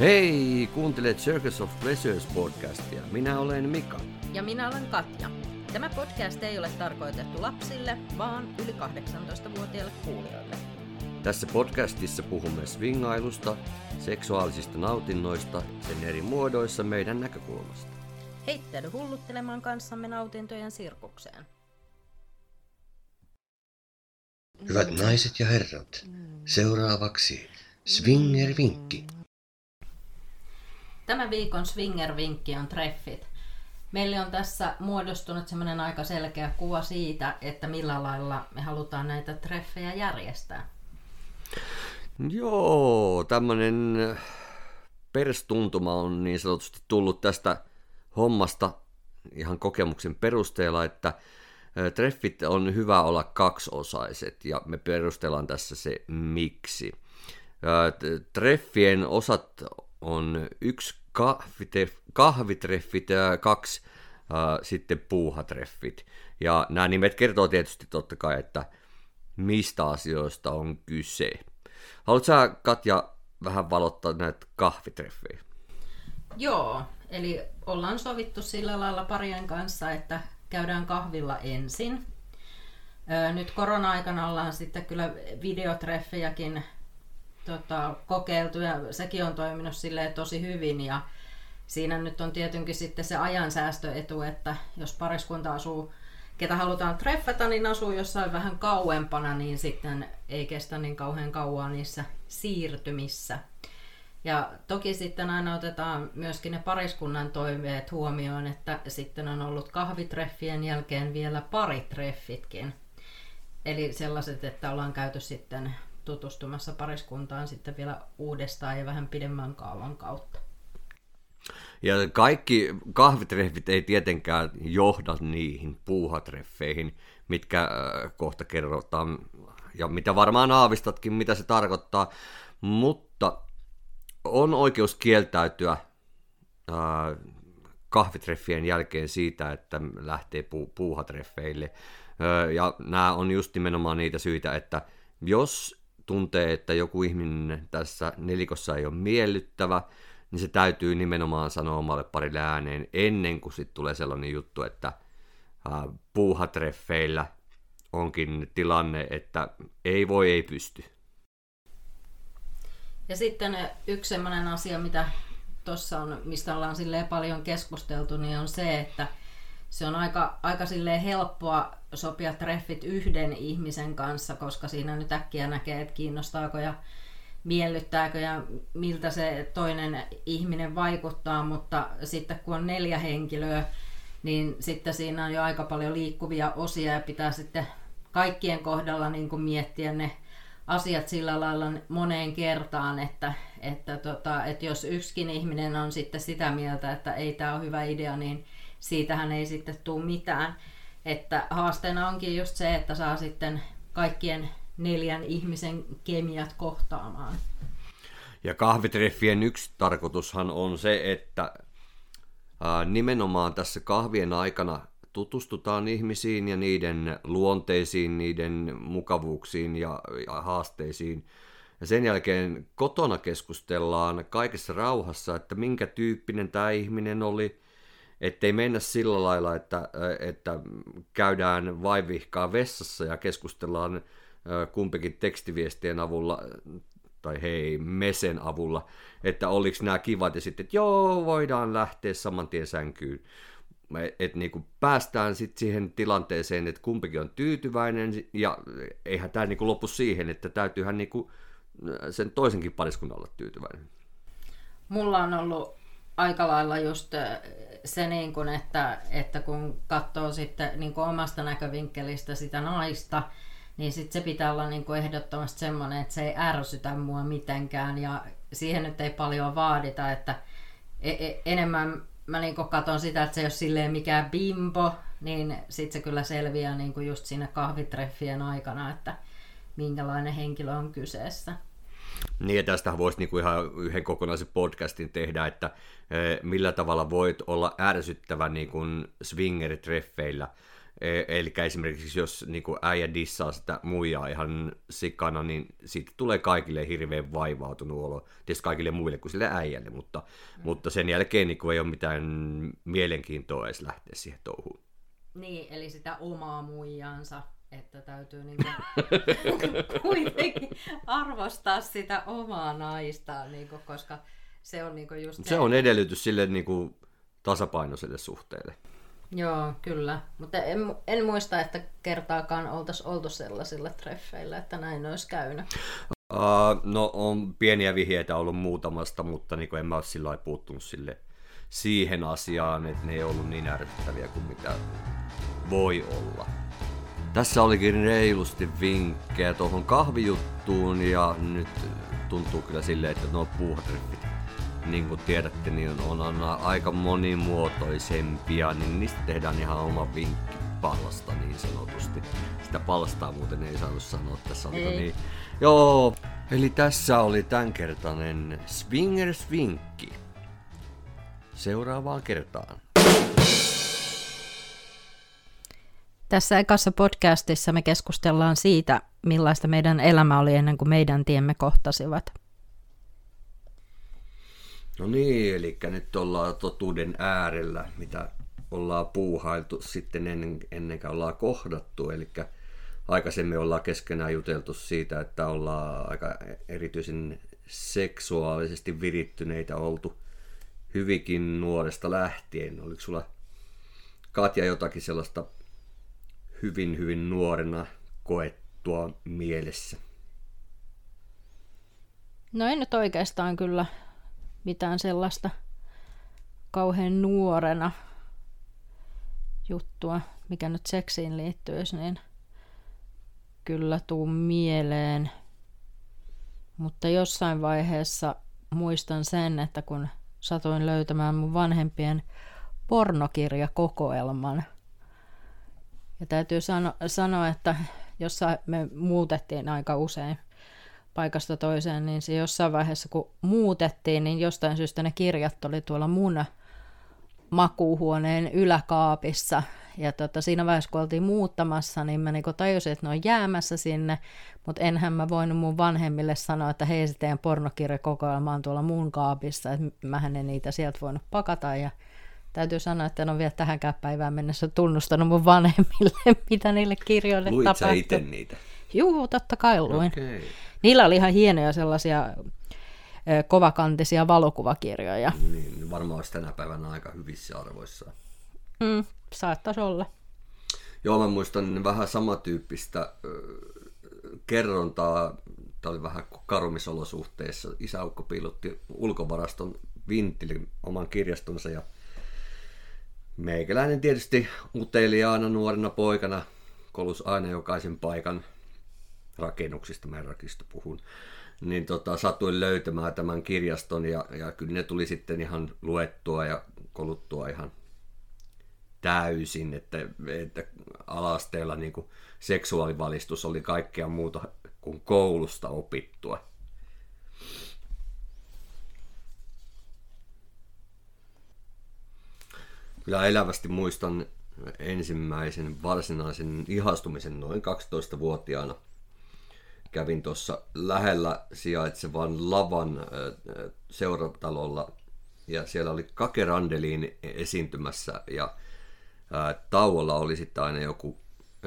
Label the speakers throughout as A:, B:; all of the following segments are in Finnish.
A: Hei, kuuntelet Circus of Pleasures podcastia. Minä olen Mika.
B: Ja minä olen Katja. Tämä podcast ei ole tarkoitettu lapsille, vaan yli 18-vuotiaille kuulijoille.
A: Tässä podcastissa puhumme swingailusta, seksuaalisista nautinnoista, sen eri muodoissa meidän näkökulmasta.
B: Heittäydy hulluttelemaan kanssamme nautintojen sirkukseen.
A: Hyvät naiset ja herrat, seuraavaksi Swinger-vinkki.
B: Tämän viikon Swinger-vinkki on treffit. Meille on tässä muodostunut semmoinen aika selkeä kuva siitä, että millä lailla me halutaan näitä treffejä järjestää.
A: Joo, tämmöinen perstuntuma on niin sanotusti tullut tästä hommasta ihan kokemuksen perusteella, että treffit on hyvä olla kaksiosaiset ja me perustellaan tässä se miksi. Treffien osat on yksi kahvitreffit ja kaksi sitten puuhatreffit. Ja nämä nimet kertoo tietysti totta kai, että mistä asioista on kyse. Haluatko sä, Katja, vähän valottaa näitä kahvitreffejä?
B: Joo, eli ollaan sovittu sillä lailla parien kanssa, että käydään kahvilla ensin. Nyt korona-aikana ollaan sitten kyllä videotreffejäkin tota, kokeiltu ja sekin on toiminut silleen tosi hyvin ja siinä nyt on tietenkin sitten se ajansäästöetu, että jos pariskunta asuu, ketä halutaan treffata, niin asuu jossain vähän kauempana, niin sitten ei kestä niin kauhean kauan niissä siirtymissä. Ja toki sitten aina otetaan myöskin ne pariskunnan toiveet huomioon, että sitten on ollut kahvitreffien jälkeen vielä paritreffitkin. Eli sellaiset, että ollaan käyty sitten tutustumassa pariskuntaan sitten vielä uudestaan ja vähän pidemmän kaavan kautta.
A: Ja kaikki kahvitreffit ei tietenkään johda niihin puuhatreffeihin, mitkä äh, kohta kerrotaan, ja mitä varmaan aavistatkin, mitä se tarkoittaa, mutta on oikeus kieltäytyä äh, kahvitreffien jälkeen siitä, että lähtee pu- puuhatreffeille. Äh, ja nämä on just nimenomaan niitä syitä, että jos tuntee, että joku ihminen tässä nelikossa ei ole miellyttävä, niin se täytyy nimenomaan sanoa omalle parille ääneen ennen kuin sitten tulee sellainen juttu, että puuhatreffeillä onkin tilanne, että ei voi, ei pysty.
B: Ja sitten yksi sellainen asia, mitä tuossa on, mistä ollaan paljon keskusteltu, niin on se, että se on aika, aika helppoa sopia treffit yhden ihmisen kanssa, koska siinä nyt äkkiä näkee, että kiinnostaako ja miellyttääkö ja miltä se toinen ihminen vaikuttaa, mutta sitten kun on neljä henkilöä, niin sitten siinä on jo aika paljon liikkuvia osia ja pitää sitten kaikkien kohdalla niin kuin miettiä ne asiat sillä lailla moneen kertaan, että, että, tota, että jos yksikin ihminen on sitten sitä mieltä, että ei tämä ole hyvä idea, niin siitähän ei sitten tule mitään. Että haasteena onkin just se, että saa sitten kaikkien neljän ihmisen kemiat kohtaamaan.
A: Ja kahvitreffien yksi tarkoitushan on se, että nimenomaan tässä kahvien aikana tutustutaan ihmisiin ja niiden luonteisiin, niiden mukavuuksiin ja, haasteisiin. Ja sen jälkeen kotona keskustellaan kaikessa rauhassa, että minkä tyyppinen tämä ihminen oli, ettei mennä sillä lailla, että, että käydään vaivihkaa vessassa ja keskustellaan kumpikin tekstiviestien avulla tai hei, mesen avulla, että oliko nämä kivat ja sitten, että joo, voidaan lähteä saman tien sänkyyn. Että niin päästään sitten siihen tilanteeseen, että kumpikin on tyytyväinen ja eihän tämä niin lopu siihen, että täytyyhän niin sen toisenkin pariskunnan olla tyytyväinen.
B: Mulla on ollut aika lailla just se, niin kuin, että, että kun katsoo sitten niin kuin omasta näkövinkkelistä sitä naista, niin sit se pitää olla niin kuin ehdottomasti semmoinen, että se ei ärsytä mua mitenkään ja siihen nyt ei paljon vaadita, että e- e- enemmän mä niin katson sitä, että se ei ole silleen mikään bimbo, niin sitten se kyllä selviää niin kuin just siinä kahvitreffien aikana, että minkälainen henkilö on kyseessä.
A: Niin, ja tästä voisi niinku ihan yhden kokonaisen podcastin tehdä, että e, millä tavalla voit olla ärsyttävä niinku swingeritreffeillä. E- Eli esimerkiksi jos niin kuin äijä dissaa sitä muijaa ihan sikana, niin siitä tulee kaikille hirveän vaivautunut olo. Tietysti kaikille muille kuin sille äijälle, mutta, mm. mutta sen jälkeen niin kuin ei ole mitään mielenkiintoa edes lähteä siihen touhuun.
B: Niin, eli sitä omaa muijansa, että täytyy niinku kuitenkin arvostaa sitä omaa naista, niinku, koska se on niinku just...
A: Se on edellytys sille niinku tasapainoiselle suhteelle.
B: Joo, kyllä. Mutta en, en muista, että kertaakaan oltaisiin oltu sellaisilla treffeillä, että näin olisi käynyt.
A: Uh, no on pieniä vihjeitä ollut muutamasta, mutta niin en mä ole sillä puuttunut sille siihen asiaan, että ne ei ollut niin ärsyttäviä kuin mitä voi olla. Tässä olikin reilusti vinkkejä tuohon kahvijuttuun ja nyt tuntuu kyllä silleen, että nuo puuhatreffit, niin kuin tiedätte, niin on, on aika monimuotoisempia, niin niistä tehdään ihan oma vinkki palasta niin sanotusti. Sitä palstaa muuten ei saanut sanoa tässä. Oliko niin? Joo, eli tässä oli tämänkertainen Swingers-vinkki. Seuraavaan kertaan.
B: Tässä ekassa podcastissa me keskustellaan siitä, millaista meidän elämä oli ennen kuin meidän tiemme kohtasivat.
A: No niin, eli nyt ollaan totuuden äärellä, mitä ollaan puuhailtu sitten ennen, ennen kuin ollaan kohdattu. Eli aikaisemmin ollaan keskenään juteltu siitä, että ollaan aika erityisen seksuaalisesti virittyneitä oltu hyvinkin nuoresta lähtien. Oliko sulla Katja jotakin sellaista hyvin, hyvin nuorena koettua mielessä?
B: No ei nyt oikeastaan kyllä mitään sellaista kauhean nuorena juttua, mikä nyt seksiin liittyisi, niin kyllä tuu mieleen. Mutta jossain vaiheessa muistan sen, että kun satoin löytämään mun vanhempien pornokirjakokoelman – ja täytyy sano, sanoa, että jossa me muutettiin aika usein paikasta toiseen, niin se jossain vaiheessa kun muutettiin, niin jostain syystä ne kirjat oli tuolla mun makuuhuoneen yläkaapissa. Ja tota, siinä vaiheessa, kun oltiin muuttamassa, niin mä niinku tajusin, että ne on jäämässä sinne, mutta enhän mä voinut mun vanhemmille sanoa, että hei se teidän pornokirjakokoelma on tuolla mun kaapissa, että mähän en niitä sieltä voinut pakata. Ja täytyy sanoa, että en ole vielä tähänkään päivään mennessä tunnustanut mun vanhemmille, mitä niille kirjoille
A: Luit
B: tapahtui.
A: sä itse niitä?
B: Juu, totta kai luin.
A: Okay.
B: Niillä oli ihan hienoja sellaisia kovakantisia valokuvakirjoja.
A: Niin, varmaan olisi tänä päivänä aika hyvissä arvoissa.
B: Mm, saattaisi olla.
A: Joo, mä muistan vähän samantyyppistä äh, kerrontaa. Tämä oli vähän karumisolosuhteissa. Isäukko piilotti ulkovaraston vinttilin oman kirjastonsa ja Meikäläinen tietysti uteliaana nuorena poikana kolus aina jokaisen paikan rakennuksista, mä puhun, niin tota, satuin löytämään tämän kirjaston ja, ja kyllä ne tuli sitten ihan luettua ja koluttua ihan täysin, että, että alasteella niin kuin seksuaalivalistus oli kaikkea muuta kuin koulusta opittua. Kyllä elävästi muistan ensimmäisen varsinaisen ihastumisen noin 12-vuotiaana. Kävin tuossa lähellä sijaitsevan Lavan seuratalolla ja siellä oli Kake Randelin esiintymässä ja tauolla oli sitten aina joku,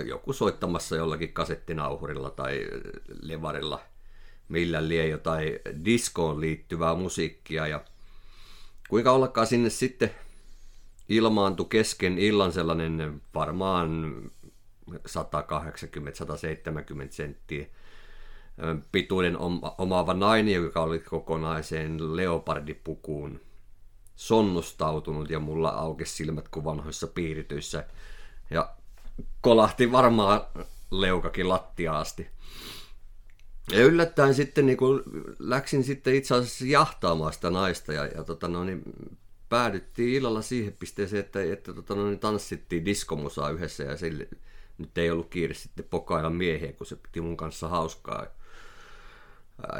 A: joku soittamassa jollakin kasettinauhurilla tai levarilla millä lie jotain diskoon liittyvää musiikkia ja kuinka ollakaan sinne sitten ilmaantui kesken illan sellainen varmaan 180-170 senttiä pituuden omaava nainen, joka oli kokonaiseen leopardipukuun sonnustautunut ja mulla aukesi silmät kuin vanhoissa piirityissä ja kolahti varmaan leukakin lattiaasti. Ja yllättäen sitten niin kun läksin sitten itse asiassa jahtaamaan sitä naista ja, ja tota, no, niin päädyttiin illalla siihen pisteeseen, että, että tota, no, niin tanssittiin diskomusaa yhdessä ja sille, nyt ei ollut kiire sitten pokailla miehiä, kun se piti mun kanssa hauskaa.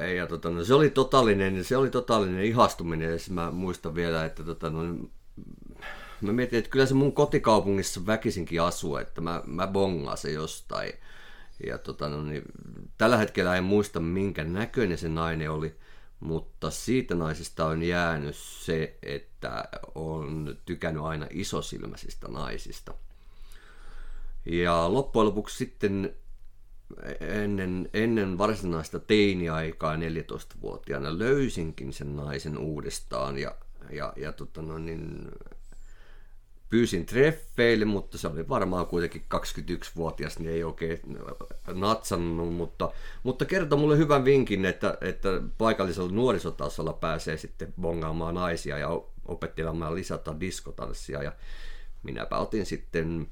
A: Ja, ja tota, no, se oli totaalinen, se oli totaalinen ihastuminen, ja mä muistan vielä, että tota, no, mä mietin, että kyllä se mun kotikaupungissa väkisinkin asuu, että mä, mä bongaan se jostain. Ja tota, no niin, tällä hetkellä en muista minkä näköinen se nainen oli, mutta siitä naisesta on jäänyt se, että on tykännyt aina isosilmäisistä naisista. Ja loppujen lopuksi sitten ennen, ennen varsinaista teiniaikaa 14-vuotiaana löysinkin sen naisen uudestaan ja, ja, ja tota no, niin, pyysin treffeille, mutta se oli varmaan kuitenkin 21-vuotias, niin ei oikein natsannut, mutta, mutta kertoi mulle hyvän vinkin, että, että paikallisella nuorisotasolla pääsee sitten bongaamaan naisia ja opettelemaan lisätä diskotanssia ja minäpä otin sitten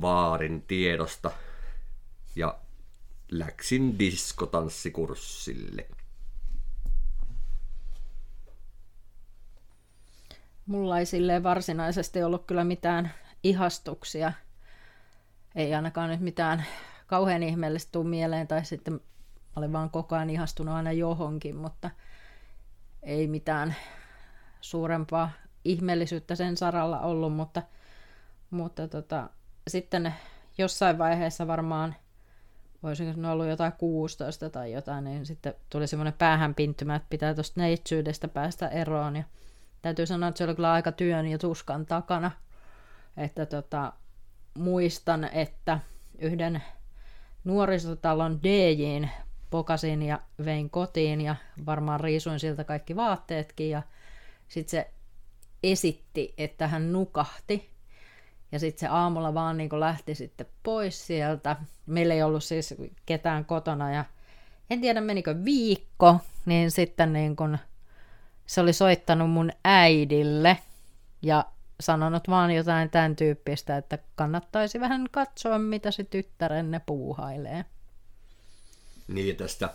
A: vaarin tiedosta ja läksin diskotanssikurssille.
B: Mulla ei silleen varsinaisesti ollut kyllä mitään ihastuksia. Ei ainakaan nyt mitään kauhean ihmeellistä tuu mieleen, tai sitten mä olin vaan koko ajan ihastunut aina johonkin, mutta ei mitään suurempaa ihmeellisyyttä sen saralla ollut, mutta, mutta tota, sitten jossain vaiheessa varmaan, voisiko ne ollut jotain 16 tai jotain, niin sitten tuli semmoinen päähänpintymä, että pitää tuosta neitsyydestä päästä eroon, ja täytyy sanoa, että se oli kyllä aika työn ja tuskan takana. Että tota, muistan, että yhden nuorisotalon DJin pokasin ja vein kotiin ja varmaan riisuin siltä kaikki vaatteetkin ja sitten se esitti, että hän nukahti ja sitten se aamulla vaan niin lähti sitten pois sieltä. Meillä ei ollut siis ketään kotona ja en tiedä menikö viikko, niin sitten niin kun se oli soittanut mun äidille ja sanonut vaan jotain tämän tyyppistä, että kannattaisi vähän katsoa, mitä se tyttärenne puuhailee.
A: Niin, tästä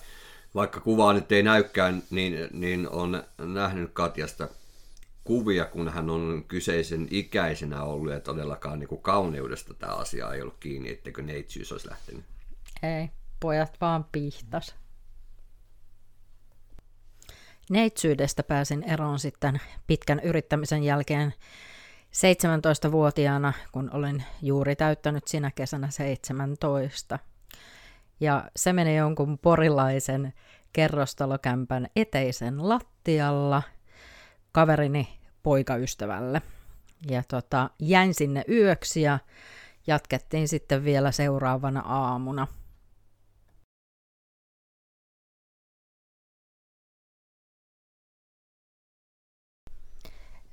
A: vaikka kuvaa nyt ei näykään, niin, niin on nähnyt Katjasta kuvia, kun hän on kyseisen ikäisenä ollut ja todellakaan niin kuin kauneudesta tämä asia ei ollut kiinni, etteikö neitsyys olisi lähtenyt.
B: Ei, pojat vaan pihtas. Neitsyydestä pääsin eroon sitten pitkän yrittämisen jälkeen 17-vuotiaana, kun olin juuri täyttänyt sinä kesänä 17. Ja se meni jonkun porilaisen kerrostalokämpän eteisen lattialla kaverini poikaystävälle. Ja tota, jäin sinne yöksi ja jatkettiin sitten vielä seuraavana aamuna –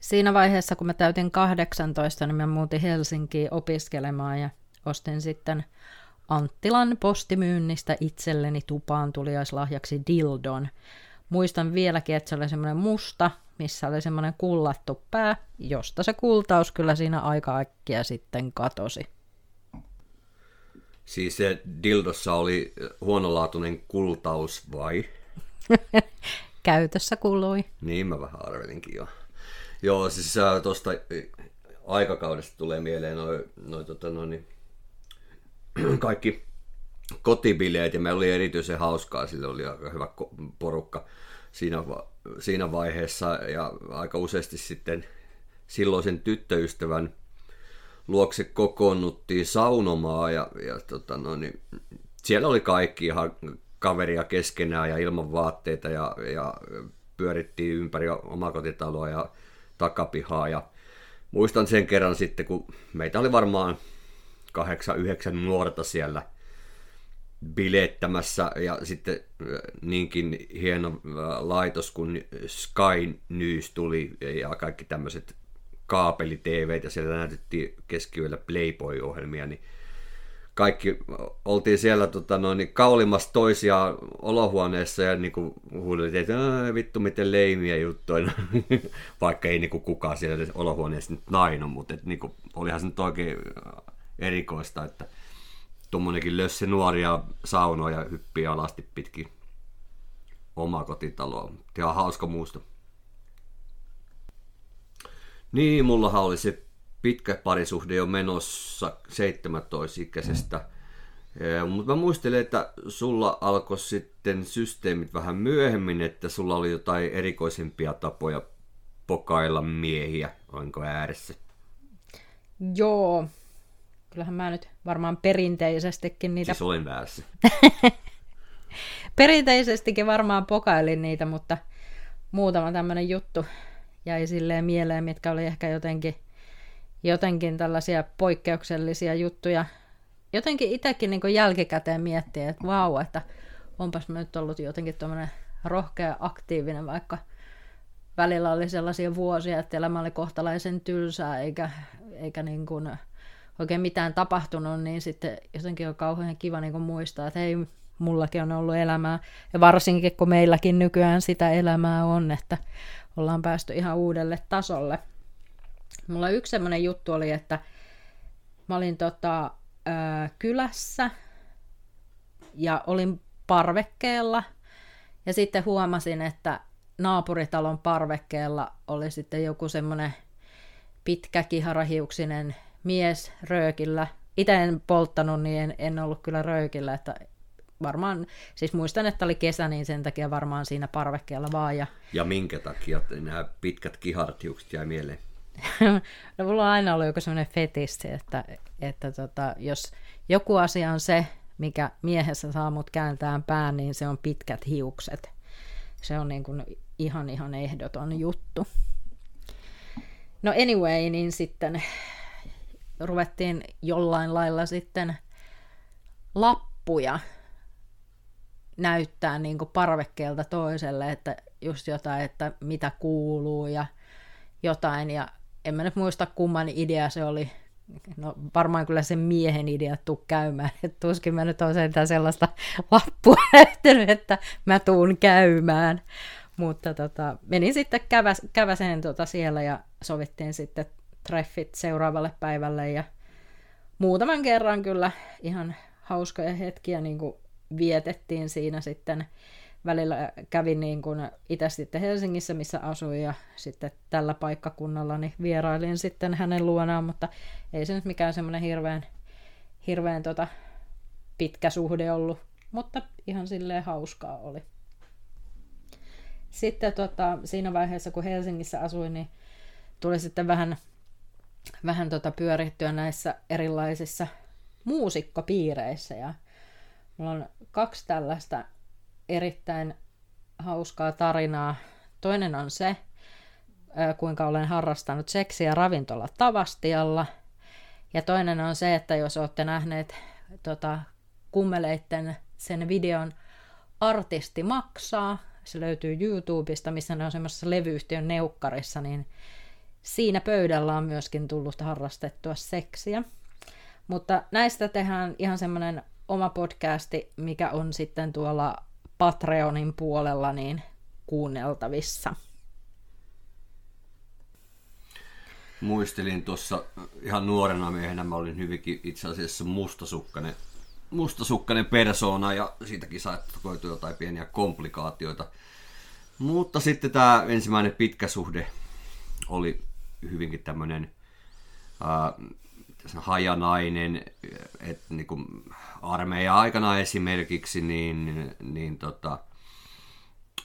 B: siinä vaiheessa, kun mä täytin 18, niin mä muutin Helsinkiin opiskelemaan ja ostin sitten Anttilan postimyynnistä itselleni tupaan tuliaislahjaksi dildon. Muistan vieläkin, että se oli semmoinen musta, missä oli semmoinen kullattu pää, josta se kultaus kyllä siinä aika äkkiä sitten katosi.
A: Siis se dildossa oli huonolaatuinen kultaus vai?
B: Käytössä kului.
A: Niin mä vähän arvelinkin jo. Joo, siis tuosta aikakaudesta tulee mieleen noin noi, tota, noi, niin, kaikki kotibileet ja me oli erityisen hauskaa, sillä oli aika hyvä porukka siinä, siinä vaiheessa ja aika useasti sitten silloisen tyttöystävän luokse kokoonnuttiin saunomaan ja, ja tota, no, niin, siellä oli kaikki ihan kaveria keskenään ja ilman vaatteita ja, ja pyörittiin ympäri omakotitaloa ja takapihaa. Ja muistan sen kerran sitten, kun meitä oli varmaan kahdeksan, yhdeksän nuorta siellä bilettämässä ja sitten niinkin hieno laitos kuin Sky News tuli ja kaikki tämmöiset kaapeli ja siellä näytettiin keskiyöllä Playboy-ohjelmia, niin kaikki oltiin siellä tota, noin, niin kaulimassa toisia olohuoneessa ja niin huudeltiin, että vittu miten leimiä juttuja, vaikka ei niin kuin, kukaan siellä olohuoneessa nyt naino, mutta et, niin kuin, olihan se nyt oikein erikoista, että tuommoinenkin lössi nuoria saunoja hyppii alasti pitkin omaa kotitaloa. Ihan hauska muisto. Niin, mullahan oli se pitkä parisuhde jo menossa 17-ikäisestä. Mutta mä muistelen, että sulla alkoi sitten systeemit vähän myöhemmin, että sulla oli jotain erikoisempia tapoja pokailla miehiä, onko ääressä?
B: Joo, kyllähän mä nyt varmaan perinteisestikin niitä...
A: Siis olen väärässä.
B: perinteisestikin varmaan pokailin niitä, mutta muutama tämmöinen juttu jäi silleen mieleen, mitkä oli ehkä jotenkin, jotenkin tällaisia poikkeuksellisia juttuja. Jotenkin itsekin niin jälkikäteen miettiä, että vau, että onpas mä nyt ollut jotenkin tuommoinen rohkea aktiivinen, vaikka välillä oli sellaisia vuosia, että elämä oli kohtalaisen tylsää, eikä, eikä niin kuin oikein mitään tapahtunut, niin sitten jotenkin on kauhean kiva niin kuin muistaa, että hei, mullakin on ollut elämää. Ja varsinkin, kun meilläkin nykyään sitä elämää on, että ollaan päästy ihan uudelle tasolle. Mulla yksi semmoinen juttu oli, että mä olin tota, ää, kylässä ja olin parvekkeella. Ja sitten huomasin, että naapuritalon parvekkeella oli sitten joku semmoinen pitkä kiharahiuksinen mies röökillä. Itse en polttanut, niin en, en ollut kyllä röökillä, että varmaan, siis muistan, että oli kesä, niin sen takia varmaan siinä parvekkeella vaan. Ja,
A: ja minkä takia nämä pitkät kihartiukset jäi mieleen?
B: no mulla on aina ollut joku semmoinen fetisti, että, että tota, jos joku asia on se, mikä miehessä saa mut kääntää pään, niin se on pitkät hiukset. Se on niin kuin ihan ihan ehdoton juttu. No anyway, niin sitten ruvettiin jollain lailla sitten lappuja näyttää niin kuin parvekkeelta toiselle, että just jotain, että mitä kuuluu ja jotain. Ja en mä nyt muista kumman idea se oli. No varmaan kyllä sen miehen idea tuu käymään. Että tuskin mä nyt olen sellaista lappua näyttänyt, että mä tuun käymään. Mutta tota, menin sitten käväs, käväseen tota siellä ja sovittiin sitten treffit seuraavalle päivälle ja muutaman kerran kyllä ihan hauskoja hetkiä niin kuin vietettiin siinä sitten. Välillä kävin niin kuin itse sitten Helsingissä, missä asuin, ja sitten tällä paikkakunnalla niin vierailin sitten hänen luonaan, mutta ei se nyt mikään semmoinen hirveän, hirveän tota pitkä suhde ollut, mutta ihan silleen hauskaa oli. Sitten tota, siinä vaiheessa, kun Helsingissä asuin, niin tuli sitten vähän, vähän tota pyörittyä näissä erilaisissa muusikkopiireissä. Ja mulla on kaksi tällaista erittäin hauskaa tarinaa. Toinen on se, kuinka olen harrastanut seksiä ravintola Tavastialla. Ja toinen on se, että jos olette nähneet tota, kummeleitten sen videon Artisti maksaa, se löytyy YouTubesta, missä ne on semmoisessa levyyhtiön neukkarissa, niin siinä pöydällä on myöskin tullut harrastettua seksiä. Mutta näistä tehdään ihan semmoinen oma podcasti, mikä on sitten tuolla Patreonin puolella niin kuunneltavissa.
A: Muistelin tuossa ihan nuorena miehenä, mä olin hyvinkin itse asiassa mustasukkainen mustasukkainen persona ja siitäkin saattoi koitua jotain pieniä komplikaatioita. Mutta sitten tämä ensimmäinen pitkä suhde oli hyvinkin tämmöinen hajanainen, että niin kuin armeija aikana esimerkiksi, niin, niin tota,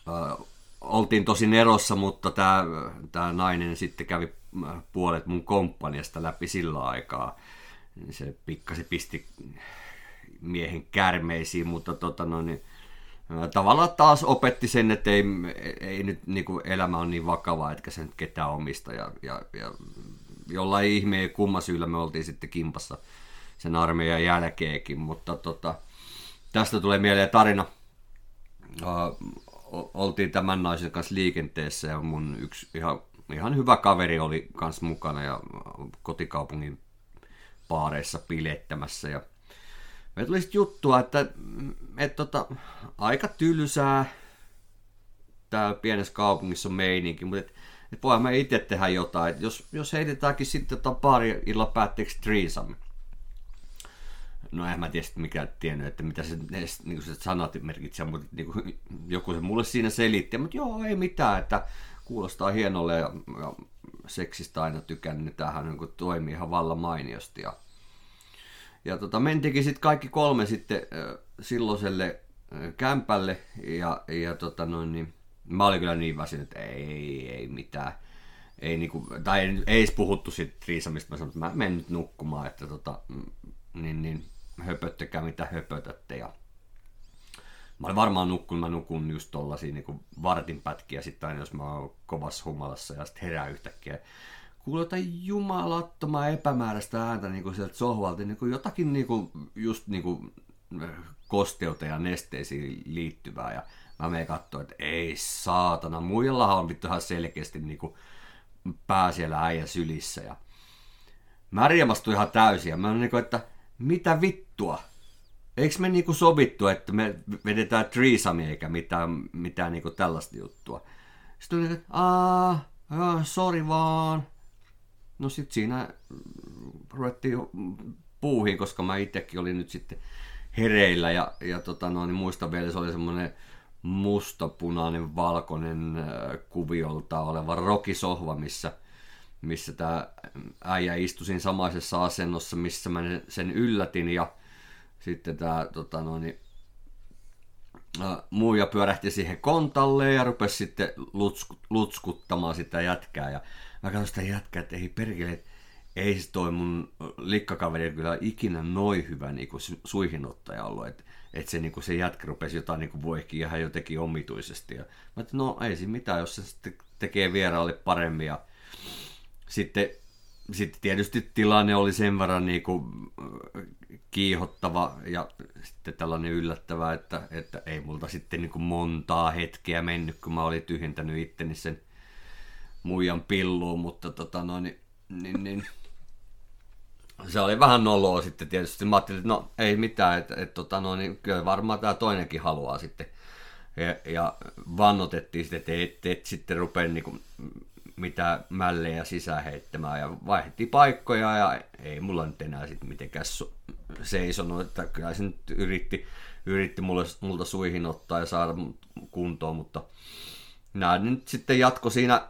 A: äh, oltiin tosi erossa, mutta tämä, tämä nainen sitten kävi puolet mun komppaniasta läpi sillä aikaa. Se pikkasi pisti miehen kärmeisiin, mutta tota no, niin, tavallaan taas opetti sen, että ei, ei nyt niin kuin elämä on niin vakavaa, etkä se nyt ketään omista. Ja, ja, ja jollain ihmeen kumma syyllä me oltiin sitten kimpassa sen armeijan jälkeenkin, mutta tota, tästä tulee mieleen tarina. Uh, oltiin tämän naisen kanssa liikenteessä ja mun yksi ihan, ihan hyvä kaveri oli kanssa mukana ja kotikaupungin paareissa pilettämässä ja me tuli sitten juttua, että et, tota, aika tylsää täällä pienessä kaupungissa on meininki, mutta et, et voidaan me itse tehdä jotain. Et jos, jos heitetäänkin sitten tota pari illa päätteeksi triisamme. No en mä tiedä mikä tiennyt, että mitä se, edes, niin se sanat merkitsee, mutta niin joku se mulle siinä selitti, mutta joo, ei mitään, että kuulostaa hienolle ja, ja seksistä aina tykännyt, niin tämähän niin toimii ihan vallan mainiosti. Ja, ja tota, mentiinkin sitten kaikki kolme sitten äh, silloiselle äh, kämpälle ja, ja tota noin, niin, mä olin kyllä niin väsynyt, että ei, ei mitään. ei niinku, tai ei, ei edes puhuttu siitä triisamista, mä sanoin, että mä menen nyt nukkumaan, että tota, mm, niin, niin höpöttäkää mitä höpötätte. Ja mä olin varmaan nukkunut, mä nukun just tollasia niin vartin pätkiä sitten aina, jos mä oon kovassa humalassa ja sitten herää yhtäkkiä. Kuuluu jotain jumalattomaa epämääräistä ääntä niin kuin sieltä sohvalta, niin kuin jotakin niin kuin, just niin kuin kosteuteen ja nesteisiin liittyvää. Ja mä menen katsoa, että ei saatana, muillahan on vittu ihan selkeästi niin kuin pää siellä äijä sylissä. Ja mä riemastuin ihan täysin ja mä olin niin kuin, että mitä vittua? Eikö me niinku sovittu, että me vedetään threesome eikä mitään, mitään niinku tällaista juttua? Sitten tuli, että aah, sori vaan. No sit siinä ruvettiin puuhiin, koska mä itsekin olin nyt sitten hereillä ja, ja tota no, niin muistan vielä, se oli semmoinen mustapunainen, valkoinen kuviolta oleva rokisohva, missä – missä tämä äijä istui siinä samaisessa asennossa, missä mä sen yllätin. Ja sitten tämä tota no, niin, muija pyörähti siihen kontalle ja rupesi sitten lutsku, lutskuttamaan sitä jätkää. Ja mä katsoin sitä jätkää, että ei perkele, ei se toi mun likkakaveri kyllä ikinä noin hyvä niin kuin suihinottaja ollut, että että se, niin kuin se jätkä rupesi jotain niin voikin ihan jotenkin omituisesti. Ja mä että no ei siinä mitään, jos se sitten tekee vieraalle paremmin. Ja sitten, sitten tietysti tilanne oli sen verran niin kuin kiihottava ja sitten tällainen yllättävä, että, että ei multa sitten niin kuin montaa hetkeä mennyt, kun mä olin tyhjentänyt itteni sen muijan pilluun, mutta tota no, niin, niin, niin, se oli vähän noloa sitten tietysti. Mä ajattelin, että no ei mitään, että, että tota no, niin kyllä varmaan tämä toinenkin haluaa sitten. Ja, ja vannotettiin sitten, että et, et sitten rupea niin mitä mällejä sisään heittämään ja vaihdettiin paikkoja ja ei mulla nyt enää sitten mitenkään seisonut, että kyllä se nyt yritti, yritti mulle, multa suihin ottaa ja saada kuntoon, mutta nämä nyt sitten jatko siinä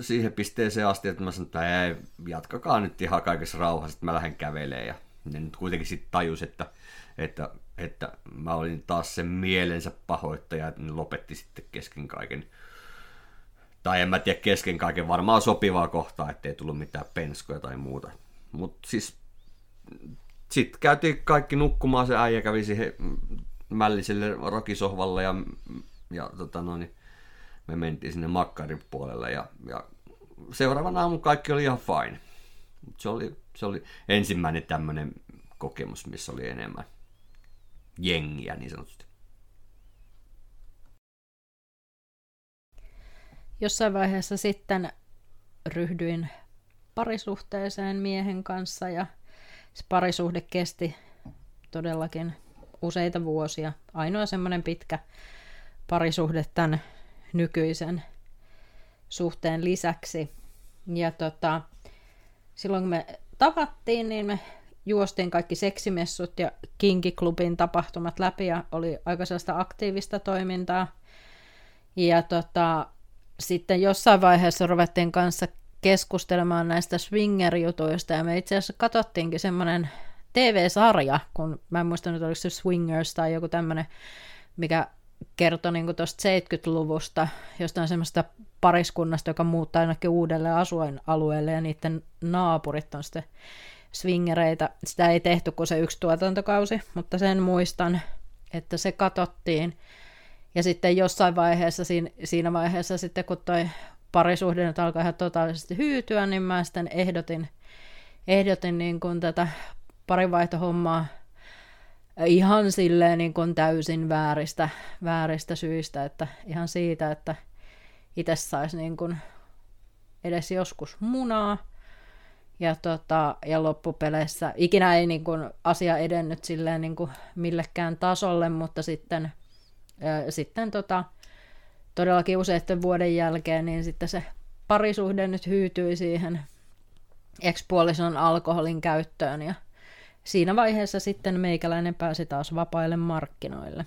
A: siihen pisteeseen asti, että mä sanoin, että ei, jatkakaa nyt ihan kaikessa rauhassa, että mä lähden kävelemään ja ne nyt kuitenkin sitten tajus, että, että, että mä olin taas sen mielensä pahoittaja, että ne lopetti sitten kesken kaiken tai en mä tiedä kesken kaiken varmaan sopivaa kohtaa, ettei tullut mitään penskoja tai muuta. Mutta siis sitten käytiin kaikki nukkumaan, se äijä kävi siihen mälliselle rokisohvalle ja, ja tota noin, me mentiin sinne makkarin puolelle ja, ja seuraavana aamun kaikki oli ihan fine. Se oli, se oli ensimmäinen tämmöinen kokemus, missä oli enemmän jengiä niin sanotusti.
B: jossain vaiheessa sitten ryhdyin parisuhteeseen miehen kanssa ja se parisuhde kesti todellakin useita vuosia. Ainoa semmoinen pitkä parisuhde tämän nykyisen suhteen lisäksi. Ja tota, silloin kun me tavattiin, niin me juostiin kaikki seksimessut ja kinkiklubin tapahtumat läpi ja oli aika sellaista aktiivista toimintaa. Ja tota, sitten jossain vaiheessa ruvettiin kanssa keskustelemaan näistä swinger-jutuista, ja me itse asiassa katsottiinkin semmoinen TV-sarja, kun mä en muista nyt oliko se Swingers tai joku tämmöinen, mikä kertoi niin tuosta 70-luvusta jostain semmoista pariskunnasta, joka muuttaa ainakin uudelle asuinalueelle, ja niiden naapurit on sitten swingereita. Sitä ei tehty kuin se yksi tuotantokausi, mutta sen muistan, että se katottiin. Ja sitten jossain vaiheessa, siinä, vaiheessa sitten kun toi parisuhde nyt alkaa ihan totaalisesti hyytyä, niin mä sitten ehdotin, ehdotin niin kuin tätä parivaihtohommaa ihan silleen niin kuin täysin vääristä, vääristä syistä, että ihan siitä, että itse saisi niin kuin edes joskus munaa, ja, tota, ja loppupeleissä ikinä ei niin kuin, asia edennyt silleen niin kuin millekään tasolle, mutta sitten sitten tota, todellakin useiden vuoden jälkeen, niin sitten se parisuhde nyt hyytyi siihen ekspuolison alkoholin käyttöön ja siinä vaiheessa sitten meikäläinen pääsi taas vapaille markkinoille.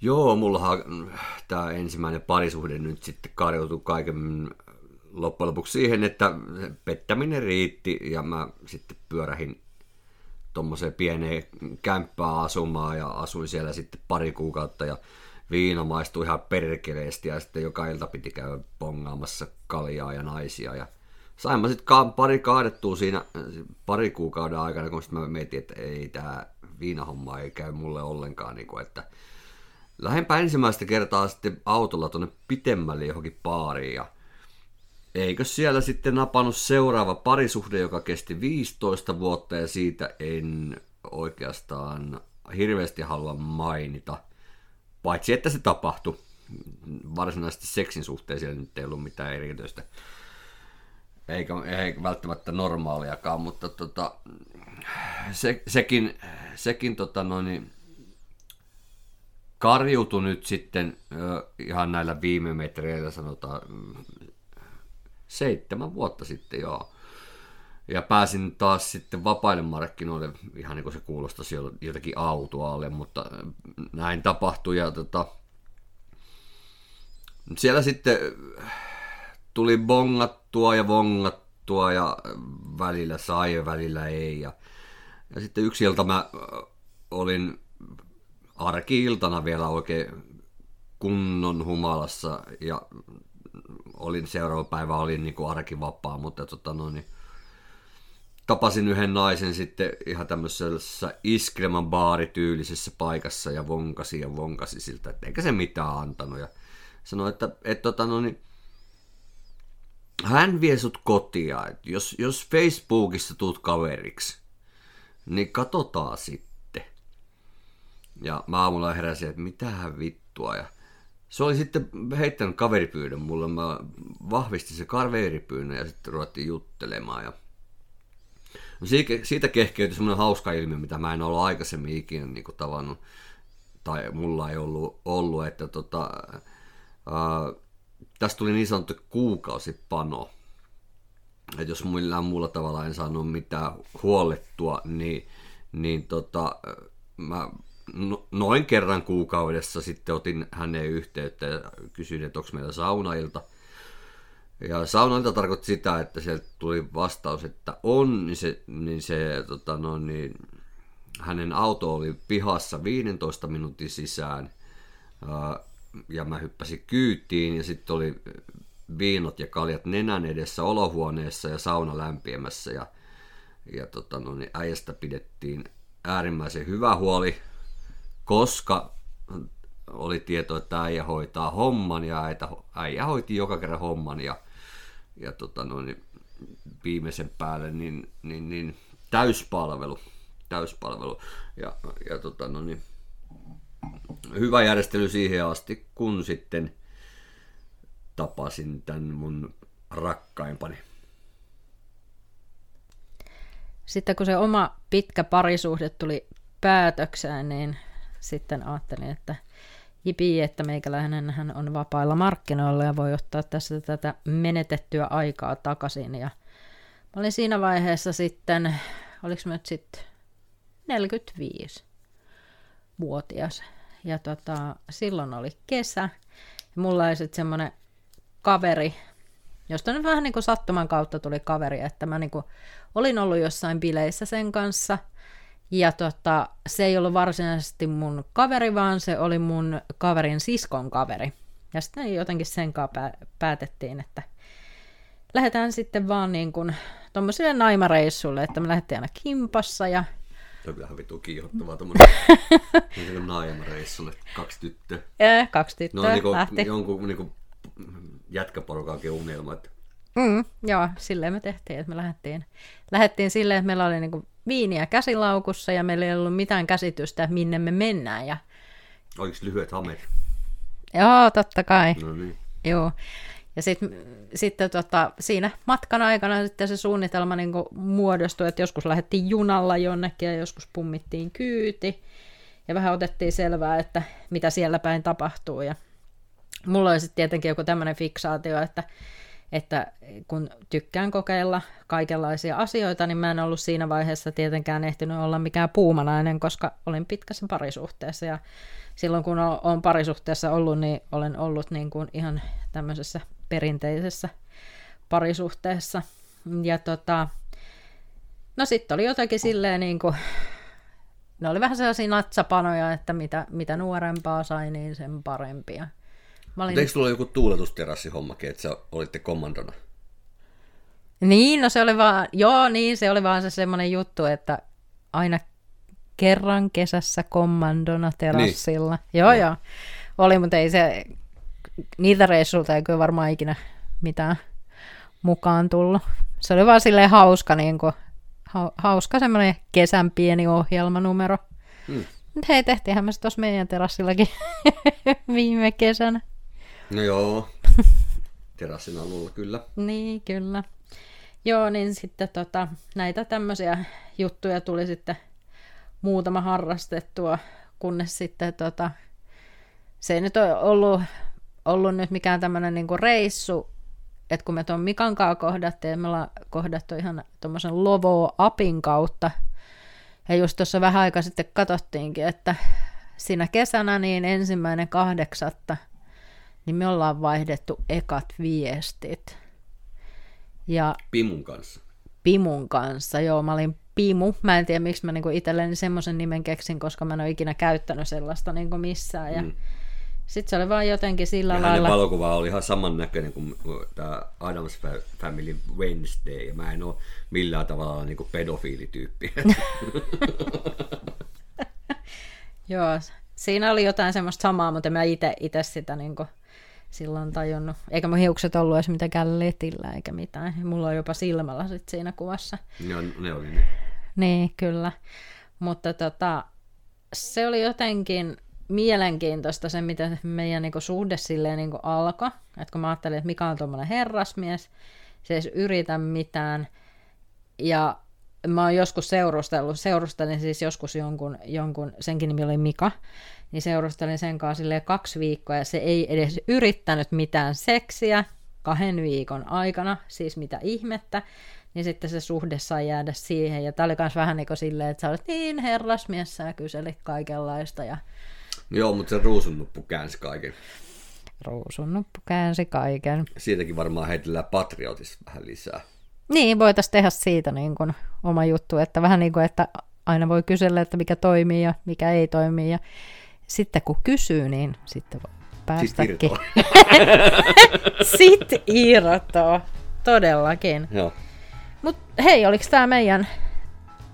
A: Joo, mullahan tämä ensimmäinen parisuhde nyt sitten karjoutui kaiken loppujen lopuksi siihen, että pettäminen riitti ja mä sitten pyörähin tuommoiseen pieneen kämppään asumaan ja asuin siellä sitten pari kuukautta ja viina maistui ihan perkeleesti ja sitten joka ilta piti käydä pongaamassa kaljaa ja naisia ja sain mä sitten ka- pari kaadettua siinä pari kuukauden aikana, kun mä mietin, että ei tämä viinahomma ei käy mulle ollenkaan, niin kuin, että lähdenpä ensimmäistä kertaa sitten autolla tuonne pitemmälle johonkin baariin ja eikö siellä sitten napannut seuraava parisuhde, joka kesti 15 vuotta ja siitä en oikeastaan hirveästi halua mainita. Paitsi että se tapahtui. Varsinaisesti seksin suhteen siellä nyt ei ollut mitään erityistä. Eikä, eikä välttämättä normaaliakaan, mutta tota, se, sekin, sekin tota noin, karjutui nyt sitten ihan näillä viime metreillä sanotaan seitsemän vuotta sitten joo. Ja pääsin taas sitten vapaille markkinoille, ihan niin kuin se kuulostaisi jotakin autoalle, mutta näin tapahtui. Ja tota, siellä sitten tuli bongattua ja vongattua ja välillä sai ja välillä ei. Ja, ja sitten yksi ilta mä olin arki-iltana vielä oikein kunnon humalassa ja olin seuraava päivä olin niin kuin arkivapaa, mutta tota no, niin, tapasin yhden naisen sitten ihan tämmöisessä iskeleman baarityylisessä paikassa ja vonkasi ja vonkasi siltä, että eikä se mitään antanut. Ja sanoi, että, että tota, no niin, hän vie sut kotia, jos, jos Facebookissa tuut kaveriksi, niin katsotaan sitten. Ja mä aamulla heräsin, että mitähän vittua. Ja se oli sitten heittänyt kaveripyydön mulle. Mä vahvistin se kaveripyynnön ja sitten ruvettiin juttelemaan. Ja No siitä kehkeytyi semmoinen hauska ilmiö, mitä mä en ollut aikaisemmin ikinä niin tavannut, tai mulla ei ollut, ollut että tota, ää, tästä tuli niin sanottu kuukausipano. Että jos millään muulla tavalla en saanut mitään huolettua, niin, niin tota, mä no, noin kerran kuukaudessa sitten otin hänen yhteyttä ja kysyin, että onko meillä saunailta – ja saunoilta tarkoitti sitä, että sieltä tuli vastaus, että on, niin se, niin se tota no, niin, hänen auto oli pihassa 15 minuutin sisään. Ja mä hyppäsin kyytiin ja sitten oli viinot ja kaljat nenän edessä olohuoneessa ja sauna lämpimässä. Ja, ja tota no, niin äijästä pidettiin äärimmäisen hyvä huoli, koska oli tieto, että äijä hoitaa homman ja äijä, äijä hoiti joka kerran homman ja ja tota noin, viimeisen päälle niin, niin, niin täyspalvelu. täyspalvelu. Ja, ja tota no niin, hyvä järjestely siihen asti, kun sitten tapasin tämän mun rakkaimpani.
B: Sitten kun se oma pitkä parisuhde tuli päätökseen, niin sitten ajattelin, että jipi, että meikäläinen hän on vapailla markkinoilla ja voi ottaa tässä tätä menetettyä aikaa takaisin. Ja mä olin siinä vaiheessa sitten, oliko mä nyt sitten 45 vuotias. Ja tota, silloin oli kesä. Ja mulla oli sitten semmoinen kaveri, josta nyt vähän niin kuin sattuman kautta tuli kaveri, että mä niin kuin olin ollut jossain bileissä sen kanssa – ja tota, se ei ollut varsinaisesti mun kaveri, vaan se oli mun kaverin siskon kaveri. Ja sitten jotenkin sen kanssa päätettiin, että lähdetään sitten vaan niin kuin tuommoisille naimareissulle, että me lähdettiin aina kimpassa ja
A: se on kyllä vittu kiihottavaa tuommoinen niin naimareissulle, kaksi tyttöä.
B: Ja, kaksi tyttöä
A: no, niin kuin, lähti. jonkun niin kuin jätkäporukaankin unelma. Että...
B: Mm, joo, silleen me tehtiin, että me lähdettiin, lähdettiin silleen, että meillä oli niin kuin viiniä käsilaukussa ja meillä ei ollut mitään käsitystä, minne me mennään. Ja...
A: Oliko lyhyet hamet?
B: Joo, totta kai.
A: No niin.
B: Joo. Ja sitten sit, tota, siinä matkan aikana sitten se suunnitelma niin muodostui, että joskus lähdettiin junalla jonnekin ja joskus pummittiin kyyti. Ja vähän otettiin selvää, että mitä siellä päin tapahtuu. Ja mulla oli sitten tietenkin joku tämmöinen fiksaatio, että että kun tykkään kokeilla kaikenlaisia asioita, niin mä en ollut siinä vaiheessa tietenkään ehtinyt olla mikään puumanainen, koska olin pitkässä parisuhteessa ja silloin kun olen parisuhteessa ollut, niin olen ollut niin kuin ihan tämmöisessä perinteisessä parisuhteessa. Ja tota, no sitten oli jotakin silleen niin kuin ne oli vähän sellaisia natsapanoja, että mitä, mitä nuorempaa sai, niin sen parempia.
A: Mä olin... Eikö sulla joku tuuletusterassihommakin, että sä olitte kommandona?
B: Niin, no se oli vaan, joo niin, se oli vaan se semmoinen juttu, että aina kerran kesässä kommandona terassilla. Niin. Joo, no. joo. Oli, mutta ei se, niiltä reissulta ei kyllä varmaan ikinä mitään mukaan tullut. Se oli vaan silleen hauska, niin kuin, hauska semmoinen kesän pieni ohjelmanumero. Hmm. hei, tehtiinhän me se tuossa meidän terassillakin viime kesänä.
A: No joo, terassin alulla kyllä.
B: niin, kyllä. Joo, niin sitten tota, näitä tämmöisiä juttuja tuli sitten muutama harrastettua, kunnes sitten tota, se ei nyt ole ollut, ollut nyt mikään tämmöinen niinku reissu, että kun me tuon Mikan kanssa kohdattiin, me ollaan kohdattu ihan tuommoisen Lovo-apin kautta, ja just tuossa vähän aika sitten katsottiinkin, että siinä kesänä niin ensimmäinen kahdeksatta, niin me ollaan vaihdettu ekat viestit.
A: Ja Pimun kanssa.
B: Pimun kanssa, joo. Mä olin Pimu. Mä en tiedä, miksi mä niinku itselleni semmoisen nimen keksin, koska mä en ole ikinä käyttänyt sellaista niinku missään. Ja mm. Sitten se oli vaan jotenkin sillä ja lailla...
A: valokuva oli ihan samannäköinen kuin tämä Adams Family Wednesday, ja mä en ole millään tavalla niinku pedofiilityyppi.
B: Joo, siinä oli jotain semmoista samaa, mutta mä itse sitä niinku silloin tajunnut. Eikä mun hiukset ollut edes mitenkään letillä eikä mitään. Mulla on jopa silmällä sit siinä kuvassa.
A: Ne, on, ne oli ne.
B: Niin, kyllä. Mutta tota, se oli jotenkin mielenkiintoista se, miten meidän niinku suhde silleen niinku alkoi. Että kun mä ajattelin, että mikä on tuommoinen herrasmies, se ei yritä mitään. Ja mä oon joskus seurustellut, seurustelin siis joskus jonkun, jonkun senkin nimi oli Mika, niin seurustelin sen kanssa kaksi viikkoa ja se ei edes yrittänyt mitään seksiä kahden viikon aikana, siis mitä ihmettä, niin sitten se suhde sai jäädä siihen. Ja tämä oli myös vähän niin kuin silleen, että sä olet niin herrasmies, ja kyseli kaikenlaista. Ja...
A: Joo, mutta se ruusunnuppu käänsi kaiken.
B: Ruusunnuppu käänsi kaiken.
A: Siitäkin varmaan heitellään Patriotissa vähän lisää.
B: Niin, voitaisiin tehdä siitä niin kuin oma juttu, että vähän niin kuin, että aina voi kysellä, että mikä toimii ja mikä ei toimi. Ja sitten kun kysyy, niin sitten voi päästäkin. Sitten irtoaa. Todellakin.
A: Joo.
B: Mut hei, oliko tämä meidän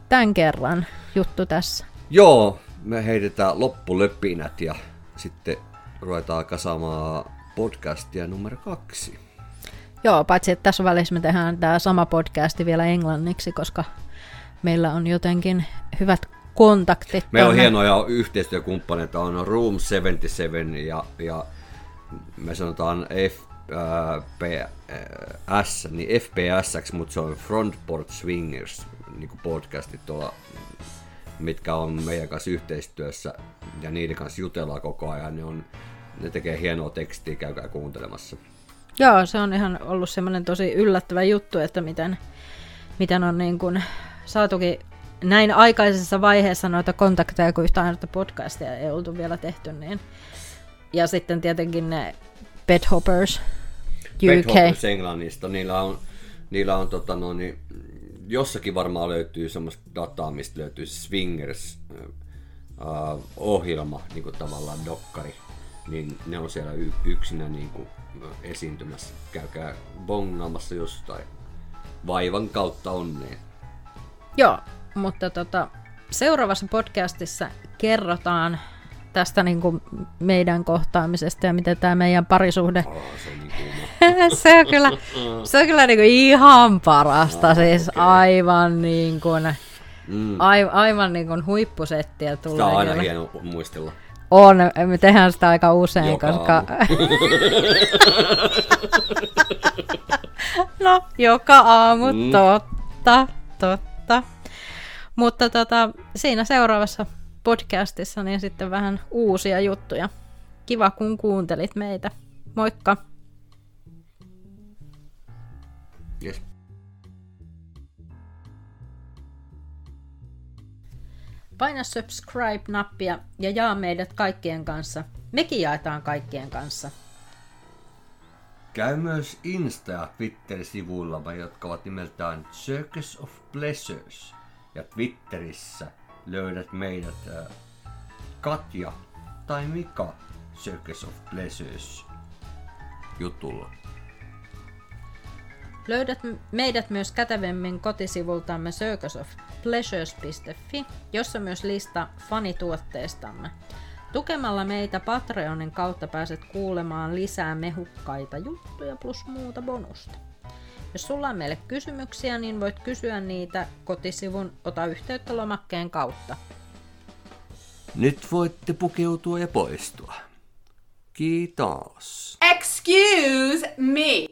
B: tämän kerran juttu tässä?
A: Joo, me heitetään loppulöpinät ja sitten ruvetaan kasaamaan podcastia numero kaksi.
B: Joo, paitsi että tässä välissä me tehdään tämä sama podcasti vielä englanniksi, koska meillä on jotenkin hyvät kontaktit.
A: Meillä on hienoja yhteistyökumppaneita, on Room 77 ja, ja me sanotaan FPS, niin FPS, mutta se on Frontport Swingers niin kuin podcastit tuolla, mitkä on meidän kanssa yhteistyössä ja niiden kanssa jutellaan koko ajan. Ne, on, ne tekee hienoa tekstiä, käykää kuuntelemassa.
B: Joo, se on ihan ollut semmoinen tosi yllättävä juttu, että miten, miten on niin kuin saatukin näin aikaisessa vaiheessa noita kontakteja, kun yhtä ainoa podcastia ei oltu vielä tehty, niin ja sitten tietenkin ne Bedhoppers UK. Bedhoppers
A: Englannista, niillä on, niillä on tota, no, niin, jossakin varmaan löytyy semmoista dataa, mistä löytyy Swingers uh, ohjelma, niin kuin tavallaan dokkari, niin ne on siellä y- yksinä niin kuin, esiintymässä. Käykää bongaamassa jostain vaivan kautta onneen.
B: Joo, mutta tota, seuraavassa podcastissa kerrotaan tästä niin kuin meidän kohtaamisesta ja miten tämä meidän parisuhde... Oh, se, on niin se on kyllä, se on kyllä niin kuin ihan parasta, oh, siis okay. aivan niin kuin, mm. aivan niin kuin huippusettiä tulee. Sitä
A: on aina hieno muistella.
B: On, me tehdään sitä aika usein, joka koska... no, joka aamu, mm. totta, totta. Mutta tota, siinä seuraavassa podcastissa niin sitten vähän uusia juttuja. Kiva kun kuuntelit meitä. Moikka!
A: Yes.
B: Paina subscribe-nappia ja jaa meidät kaikkien kanssa. Mekin jaetaan kaikkien kanssa.
A: Käy myös Insta- ja Twitter-sivuilla, jotka ovat nimeltään Circus of Pleasures. Ja Twitterissä löydät meidät äh, Katja tai Mika Circus of Pleasures jutulla.
B: Löydät meidät myös kätevemmin kotisivultamme circusofpleasures.fi, jossa myös lista fanituotteestamme. Tukemalla meitä Patreonin kautta pääset kuulemaan lisää mehukkaita juttuja plus muuta bonusta. Jos sulla on meille kysymyksiä, niin voit kysyä niitä kotisivun Ota yhteyttä lomakkeen kautta.
A: Nyt voitte pukeutua ja poistua. Kiitos.
C: Excuse me.